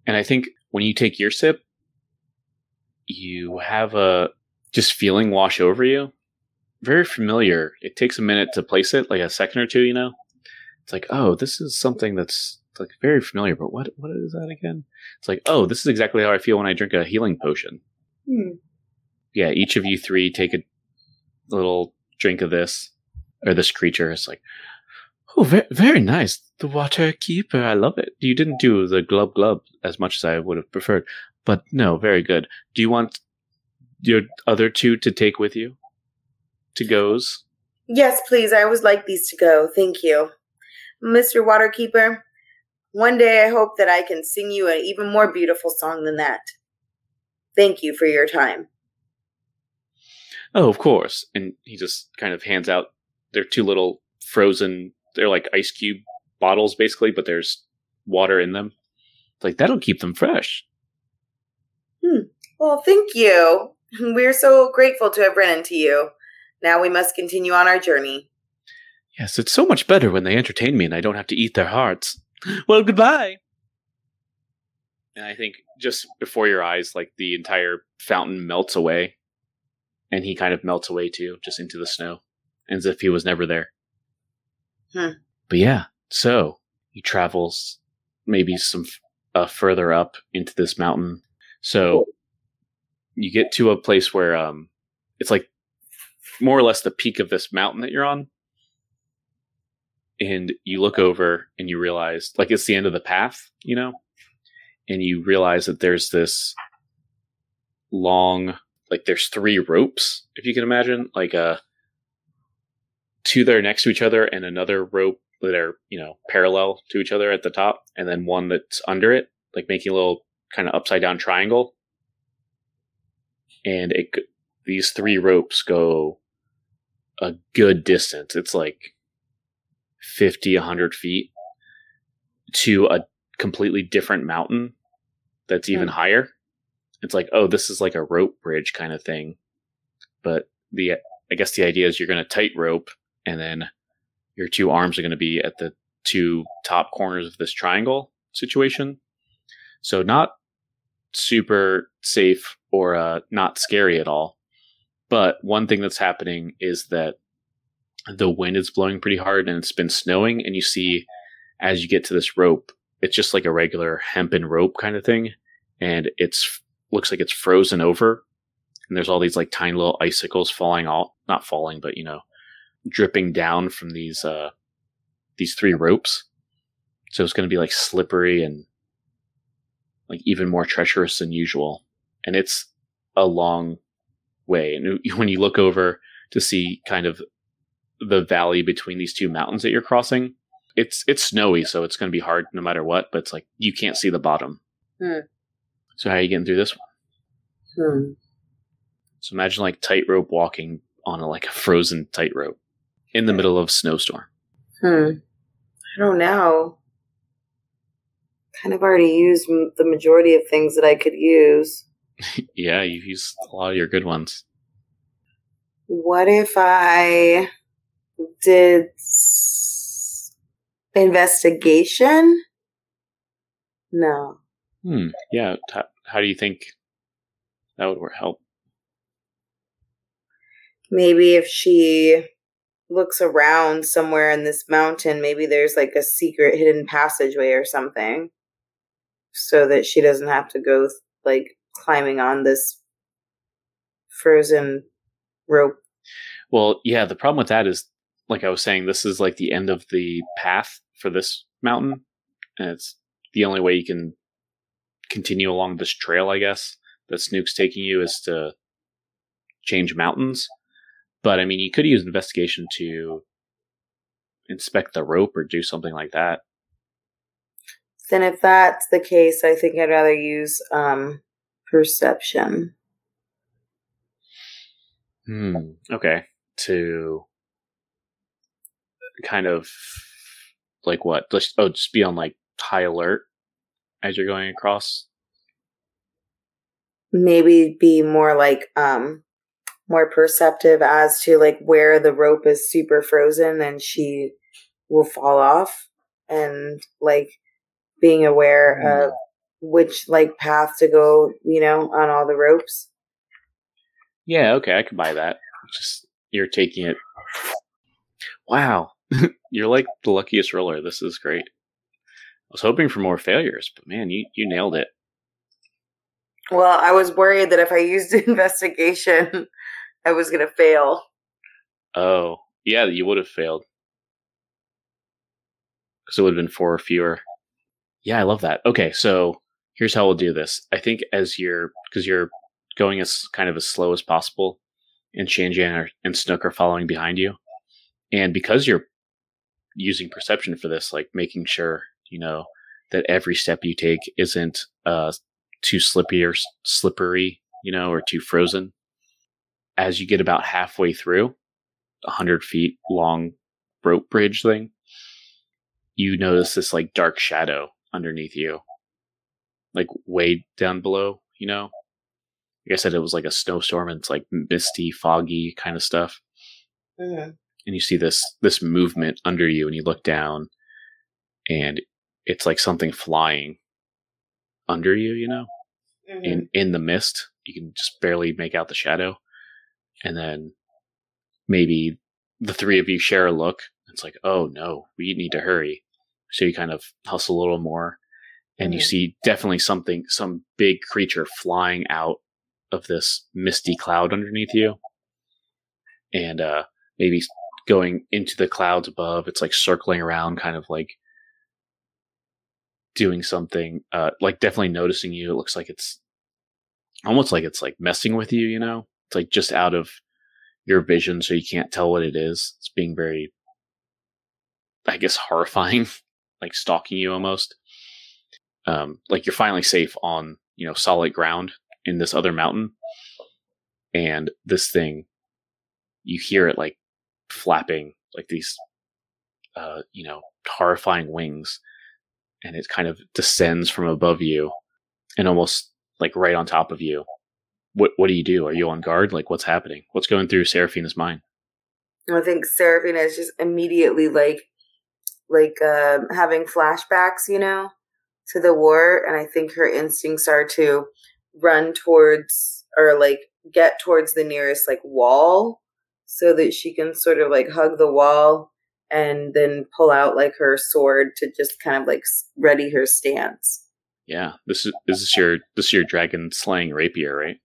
and I think when you take your sip, you have a just feeling wash over you. Very familiar. It takes a minute to place it, like a second or two, you know? It's like, oh, this is something that's like very familiar, but what what is that again? It's like, oh, this is exactly how I feel when I drink a healing potion. Hmm. Yeah, each of you three take a little drink of this, or this creature. It's like, oh, very, very nice. The water keeper, I love it. You didn't do the glub glub as much as I would have preferred, but no, very good. Do you want your other two to take with you? To goes? Yes, please. I always like these to go. Thank you. Mr. Waterkeeper, one day I hope that I can sing you an even more beautiful song than that. Thank you for your time. Oh, of course. And he just kind of hands out their two little frozen, they're like ice cube bottles basically, but there's water in them. It's like that'll keep them fresh. Hmm. Well, thank you. We're so grateful to have run into you. Now we must continue on our journey. Yes, it's so much better when they entertain me and I don't have to eat their hearts. Well, goodbye. And I think just before your eyes, like the entire fountain melts away. And he kind of melts away too, just into the snow, as if he was never there. Hmm. But yeah, so he travels maybe some uh, further up into this mountain. So you get to a place where um, it's like more or less the peak of this mountain that you're on. And you look over and you realize like it's the end of the path you know? And you realize that there's this long like there's three ropes if you can imagine like uh two that are next to each other and another rope that are you know parallel to each other at the top and then one that's under it like making a little kind of upside down triangle and it these three ropes go a good distance. It's like 50 100 feet to a completely different mountain that's even hmm. higher. It's like oh this is like a rope bridge kind of thing. But the i guess the idea is you're going to tightrope and then your two arms are going to be at the two top corners of this triangle situation. So not super safe or uh, not scary at all. But one thing that's happening is that the wind is blowing pretty hard and it's been snowing and you see as you get to this rope it's just like a regular hempen rope kind of thing and it's looks like it's frozen over and there's all these like tiny little icicles falling out not falling but you know dripping down from these uh these three ropes. So it's going to be like slippery and like even more treacherous than usual and it's a long way and when you look over to see kind of the valley between these two mountains that you're crossing. It's it's snowy, so it's going to be hard no matter what. But it's like you can't see the bottom. Hmm. So how are you getting through this one? Hmm. So imagine like tightrope walking on a, like a frozen tightrope in the middle of a snowstorm. Hmm. I don't know. Kind of already used the majority of things that I could use. yeah, you've used a lot of your good ones. What if I did s- investigation? No. Hmm. Yeah. How, how do you think that would work? Help? Maybe if she looks around somewhere in this mountain, maybe there's like a secret hidden passageway or something. So that she doesn't have to go like climbing on this frozen rope. Well, yeah. The problem with that is, like I was saying, this is like the end of the path for this mountain, and it's the only way you can continue along this trail. I guess that Snook's taking you is to change mountains. But I mean, you could use investigation to inspect the rope or do something like that. Then if that's the case, I think I'd rather use um perception. Hmm. Okay. To kind of like what? Just oh, just be on like high alert as you're going across. Maybe be more like um more perceptive as to like where the rope is super frozen and she will fall off and like being aware of which like path to go, you know, on all the ropes. Yeah, okay, I can buy that. Just you're taking it. Wow, you're like the luckiest roller. This is great. I was hoping for more failures, but man, you you nailed it. Well, I was worried that if I used investigation, I was going to fail. Oh, yeah, you would have failed because it would have been four or fewer. Yeah, I love that. Okay, so here's how we'll do this. I think as you're because you're going as kind of as slow as possible, and Shanjan and Snook are following behind you, and because you're using perception for this, like making sure you know that every step you take isn't uh, too slippy or slippery, you know, or too frozen. As you get about halfway through, a hundred feet long rope bridge thing, you notice this like dark shadow underneath you, like way down below. You know, like I said, it was like a snowstorm and it's like misty, foggy kind of stuff. Mm-hmm. And you see this this movement under you, and you look down, and it's like something flying under you. You know, Mm-hmm. in in the mist. You can just barely make out the shadow, and then maybe the three of you share a look. It's like, oh no, we need to hurry. So you kind of hustle a little more, and you Mhm. see definitely something, some big creature flying out of this misty cloud underneath you, and uh, maybe going into the clouds above. It's like circling around, kind of like doing something uh like definitely noticing you it looks like it's almost like it's like messing with you you know it's like just out of your vision so you can't tell what it is it's being very i guess horrifying like stalking you almost um like you're finally safe on you know solid ground in this other mountain and this thing you hear it like flapping like these uh you know horrifying wings and it kind of descends from above you and almost like right on top of you. What what do you do? Are you on guard? Like what's happening? What's going through Seraphina's mind? I think Seraphina is just immediately like, like um, having flashbacks, you know, to the war, and I think her instincts are to run towards or like get towards the nearest like wall, so that she can sort of like hug the wall and then pull out like her sword to just kind of like ready her stance. Yeah, this is this is your this is your dragon slaying rapier, right?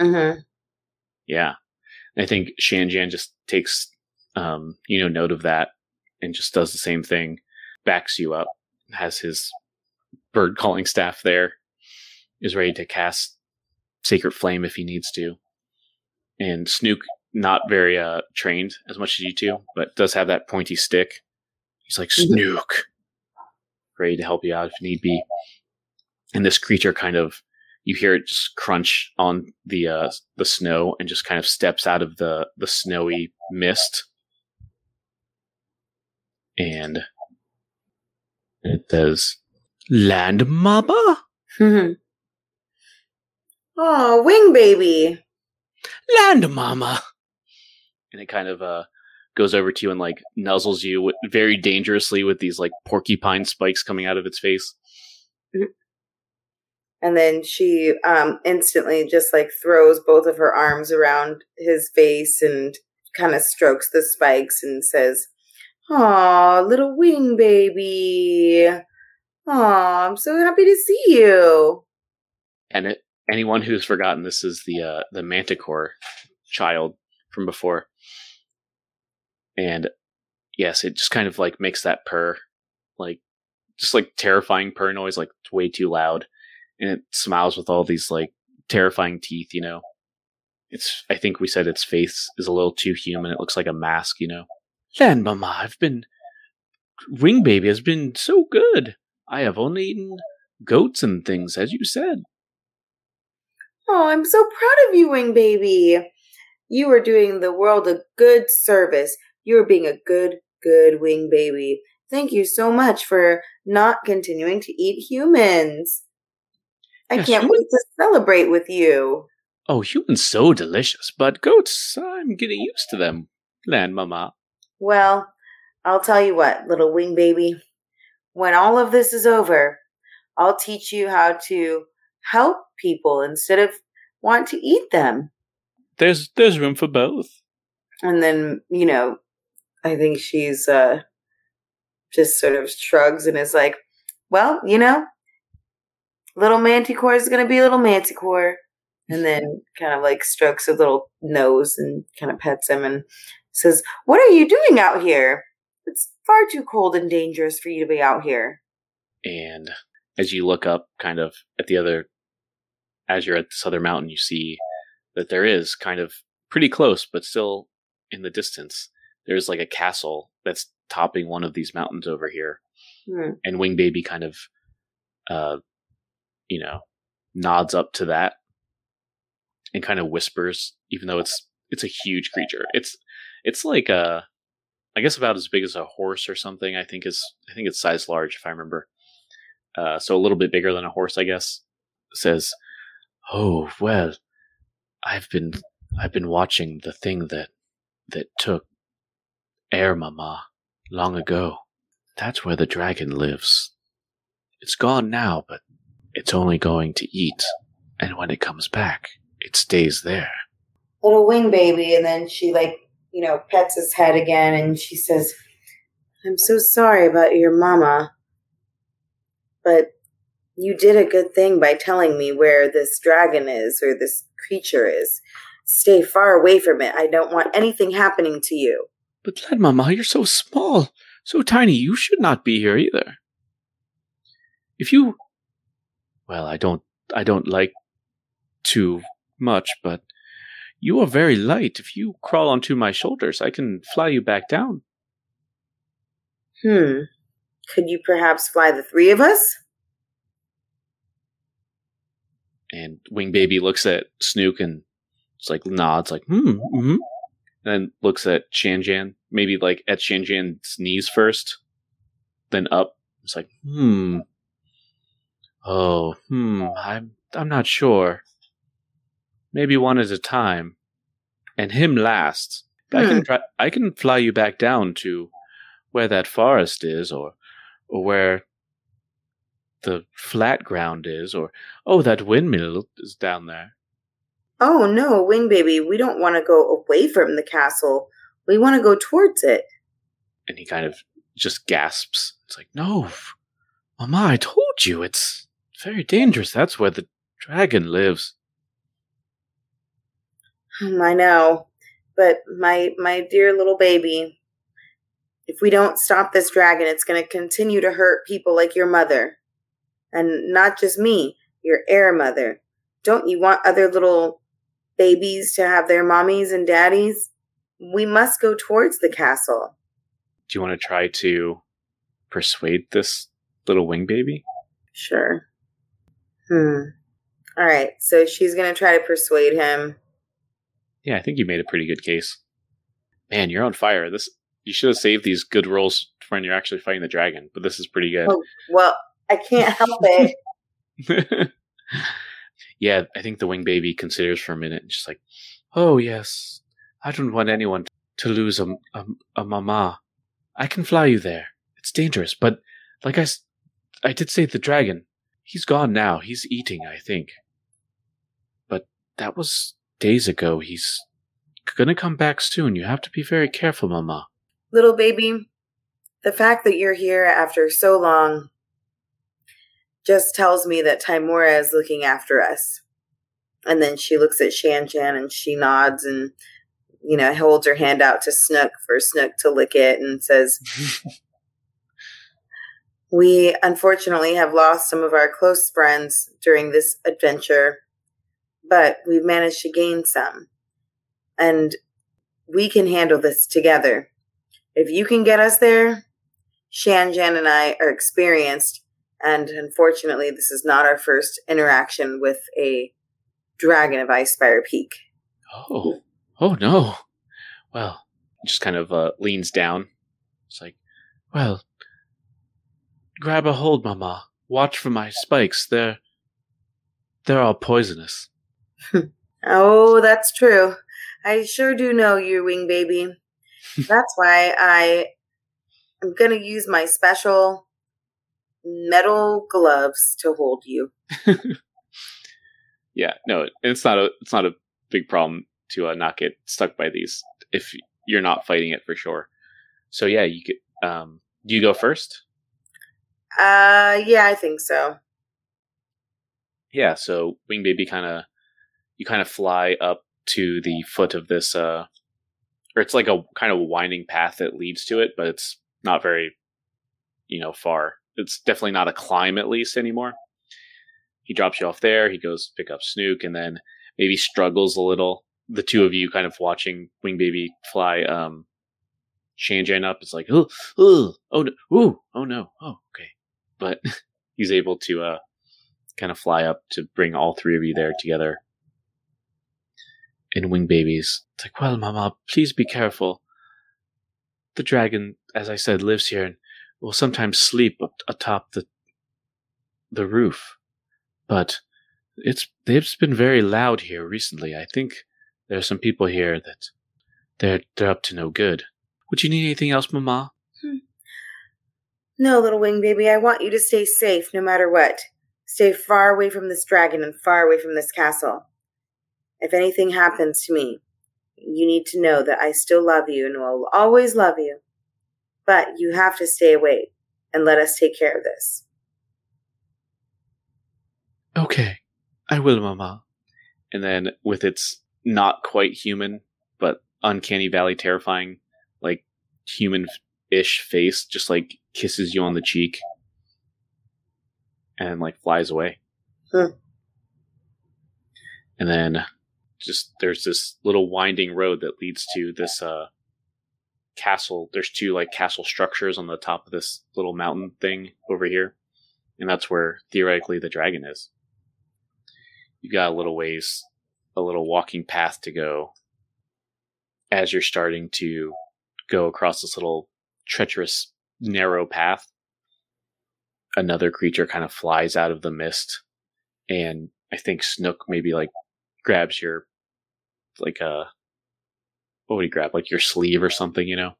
Mm-hmm. Yeah, I think shan Shanjan just takes um, you know note of that and just does the same thing, backs you up, has his bird calling staff there, is ready to cast Sacred Flame if he needs to, and Snook not very uh trained as much as you two, but does have that pointy stick. He's like Snook, ready to help you out if need be. And this creature kind of you hear it just crunch on the uh, the snow and just kind of steps out of the the snowy mist and it says land mama oh, wing baby. land mama and it kind of uh goes over to you and like nuzzles you with, very dangerously with these like porcupine spikes coming out of its face And then she um, instantly just like throws both of her arms around his face and kind of strokes the spikes and says, Aw, little wing baby. Aw, I'm so happy to see you. and it, anyone who's forgotten this is the uh, the manticore child from before. And yes it just kind of like makes that purr like just like terrifying purr noise like way too loud. And it smiles with all these like terrifying teeth you know? It's i think we said its face is a little too human. It looks like a mask you know? Land mama i've been ring baby has been so good i have only eaten goats and things as you said Oh, I'm so proud of you, wing baby. You are doing the world a good service. You are being a good, good wing baby. Thank you so much for not continuing to eat humans. I Yes, can't you- wait to celebrate with you. Oh, humans so delicious, but goats, I'm getting used to them. Land mama. Well, I'll tell you what, little wing baby. When all of this is over, I'll teach you how to help people instead of want to eat them. there's there's room for both. And then, you know, I think she's uh just sort of shrugs and is like, Well, you know, little manticore is gonna be little manticore. And then kind of like strokes a little nose and kind of pets him and says, What are you doing out here? It's far too cold and dangerous for you to be out here. And as you look up, kind of at the other, as you're at this other mountain, you see that there is kind of pretty close, but still in the distance. There's like a castle that's topping one of these mountains over here, Hmm. and Wing Baby kind of, uh, you know, nods up to that and kind of whispers, even though it's it's a huge creature. It's it's like a, I guess about as big as a horse or something. I think is I think it's size large if I remember. Uh, so a little bit bigger than a horse, I guess. Says, "Oh well, I've been I've been watching the thing that that took Air Mama long ago. That's where the dragon lives. It's gone now, but it's only going to eat, and when it comes back, it stays there." Little wing baby, and then she like, you know, pets his head again and she says, I'm so sorry about your mama. But you did a good thing by telling me where this dragon is or this creature is. Stay far away from it. I don't want anything happening to you. But Lad Mama, you're so small, so tiny, you should not be here either. If you well, I don't I don't like too much, but you are very light. If you crawl onto my shoulders, I can fly you back down. Hmm. Could you perhaps fly the three of us? And Wing Baby looks at Snook and just like nods, like hmm, mm-hmm. and then looks at Shanjan, maybe like at Shanjan's knees first, then up. It's like hmm. Oh, hmm. I'm I'm not sure. Maybe one at a time, and him last. I can hmm. try, I can fly you back down to where that forest is, or or where the flat ground is, or oh, that windmill is down there. Oh no, wing baby, we don't want to go away from the castle. We want to go towards it. And he kind of just gasps. It's like, No, Mama, I told you it's very dangerous. That's where the dragon lives. Hmm, I know, but my my dear little baby, if we don't stop this dragon, it's going to continue to hurt people like your mother, and not just me, your air mother. Don't you want other little babies to have their mommies and daddies? We must go towards the castle. do you want to try to persuade this little wing baby? Sure. Hmm. All right. So she's going to try to persuade him. Yeah, I think you made a pretty good case. Man, you're on fire. This you should have saved these good rolls when you're actually fighting the dragon, but this is pretty good. Oh, well, I can't help it. yeah, I think the wing baby considers for a minute and she's like, Oh, yes. I don't want anyone to lose a, a, a mama. I can fly you there. It's dangerous, but like I, s- I did say the dragon. He's gone now. He's eating, I think. But that was days ago. He's gonna come back soon. You have to be very careful, mama. little baby, the fact that you're here after so long just tells me that Tymora is looking after us. And then she looks at Shanjan and she nods and, you know, holds her hand out to Snook for Snook to lick it and says, We unfortunately have lost some of our close friends during this adventure, but we've managed to gain some. And we can handle this together. If you can get us there, Shanjan and I are experienced, and unfortunately, this is not our first interaction with a dragon of Icespire Peak. Oh, oh no. Well, just kind of uh, leans down. It's like, well. Grab a hold, mama. Watch for my spikes. They're, they're all poisonous. Oh, that's true. I sure do know you, wing baby. That's why I am going to use my special metal gloves to hold you. yeah, no, it's not a it's not a big problem. to uh, not get stuck by these if you're not fighting it for sure. So yeah, you could. Um, do you go first? Uh, yeah, I think so. Yeah. So Wing Baby kind of you kind of fly up to the foot of this, uh, or it's like a kind of winding path that leads to it, but it's not very, you know, far. It's definitely not a climb at least anymore. He drops you off there. He goes pick up Snook, and then maybe struggles a little. The two of you kind of watching Wing Baby fly um, Shanjan up. It's like, oh, oh, oh, no, oh no, oh, okay. But he's able to uh, kind of fly up to bring all three of you there together. And Wing Babies, it's like, well, Mama, please be careful. The dragon, as I said, lives here and will sometimes sleep up atop the the roof. But it's they've been very loud here recently. I think there are some people here that they're they're up to no good. Would you need anything else, Mama? Hmm. No, little wing baby, I want you to stay safe no matter what. Stay far away from this dragon and far away from this castle. If anything happens to me, you need to know that I still love you and will always love you. But you have to stay away and let us take care of this. Okay, I will, Mama. And then with its not quite human, but uncanny valley terrifying, like human ish face, just like kisses you on the cheek and like flies away. Huh. And then just there's this little winding road that leads to this uh castle. There's two like castle structures on the top of this little mountain thing over here. And that's where theoretically the dragon is. You've got a little ways, a little walking path to go as you're starting to go across this little treacherous, narrow path. Another creature kind of flies out of the mist, and I think Snook maybe like grabs your like a what would he grab? Like your sleeve or something, you know?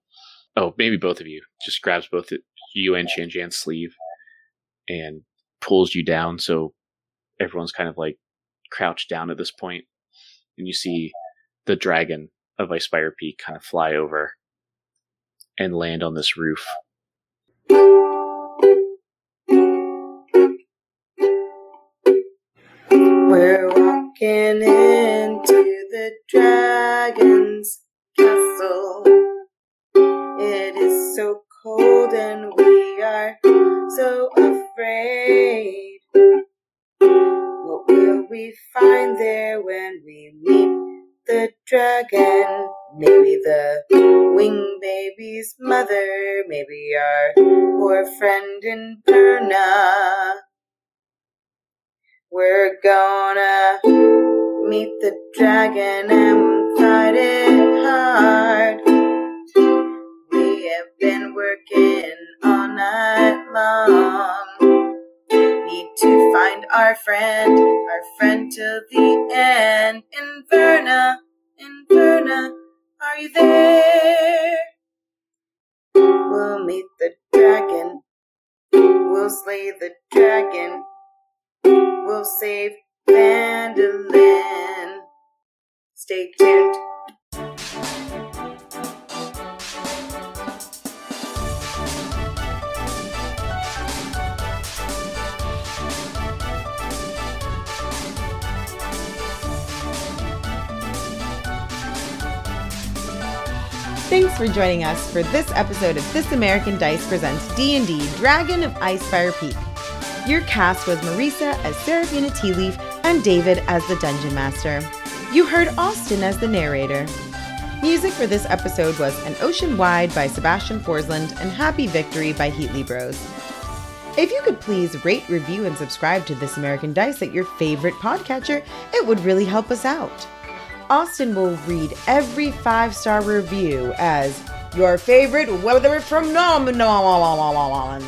Oh, maybe both of you. Just grabs both you and Shanjan's sleeve and pulls you down so everyone's kind of like crouched down at this point. And you see the dragon of Icespire Peak kind of fly over and land on this roof. We're walking into the dragon's castle. It is so cold and we are so afraid. What will we find there when we meet the dragon? Maybe the wing baby's mother, maybe our poor friend Inverna. We're gonna meet the dragon and fight it hard. We have been working all night long. Need to find our friend, our friend till the end. Inverna, Inverna, are you there? We'll meet the dragon. We'll slay the dragon. We'll save Phandalin. Stay tuned. Thanks for joining us for this episode of This American Dice Presents D&D Dragon of Icespire Peak. Your cast was Marisa as Seraphina Tealeaf and David as the Dungeon Master. You heard Austin as the narrator. Music for this episode was An Ocean Wide by Sebastian Forsland and Happy Victory by Heatley Bros. If you could please rate, review, and subscribe to This American Dice at your favorite podcatcher, it would really help us out. Austin will read every five star review as your favorite weather phenomenon.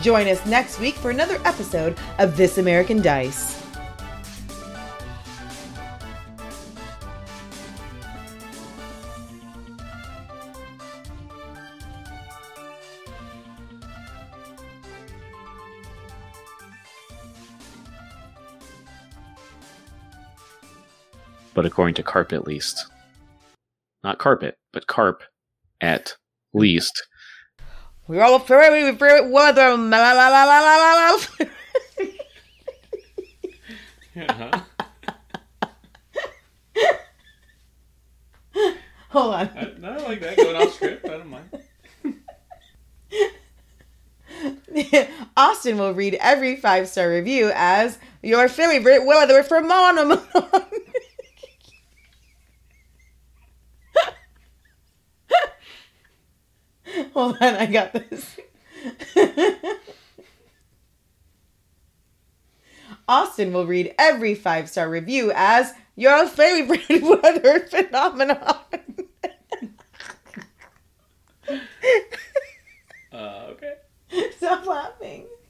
Join us next week for another episode of This American Dice. But according to Carp at least. Not carpet, but carp at least. We're all very, very weather. La la la la la la la. Hold on. I, I like that going off script. I don't mind. Austin will read every five star review as your favorite weather from Monomono. Hold on, I got this. Austin will read every five star review as your favorite weather phenomenon. Uh, okay. Stop laughing.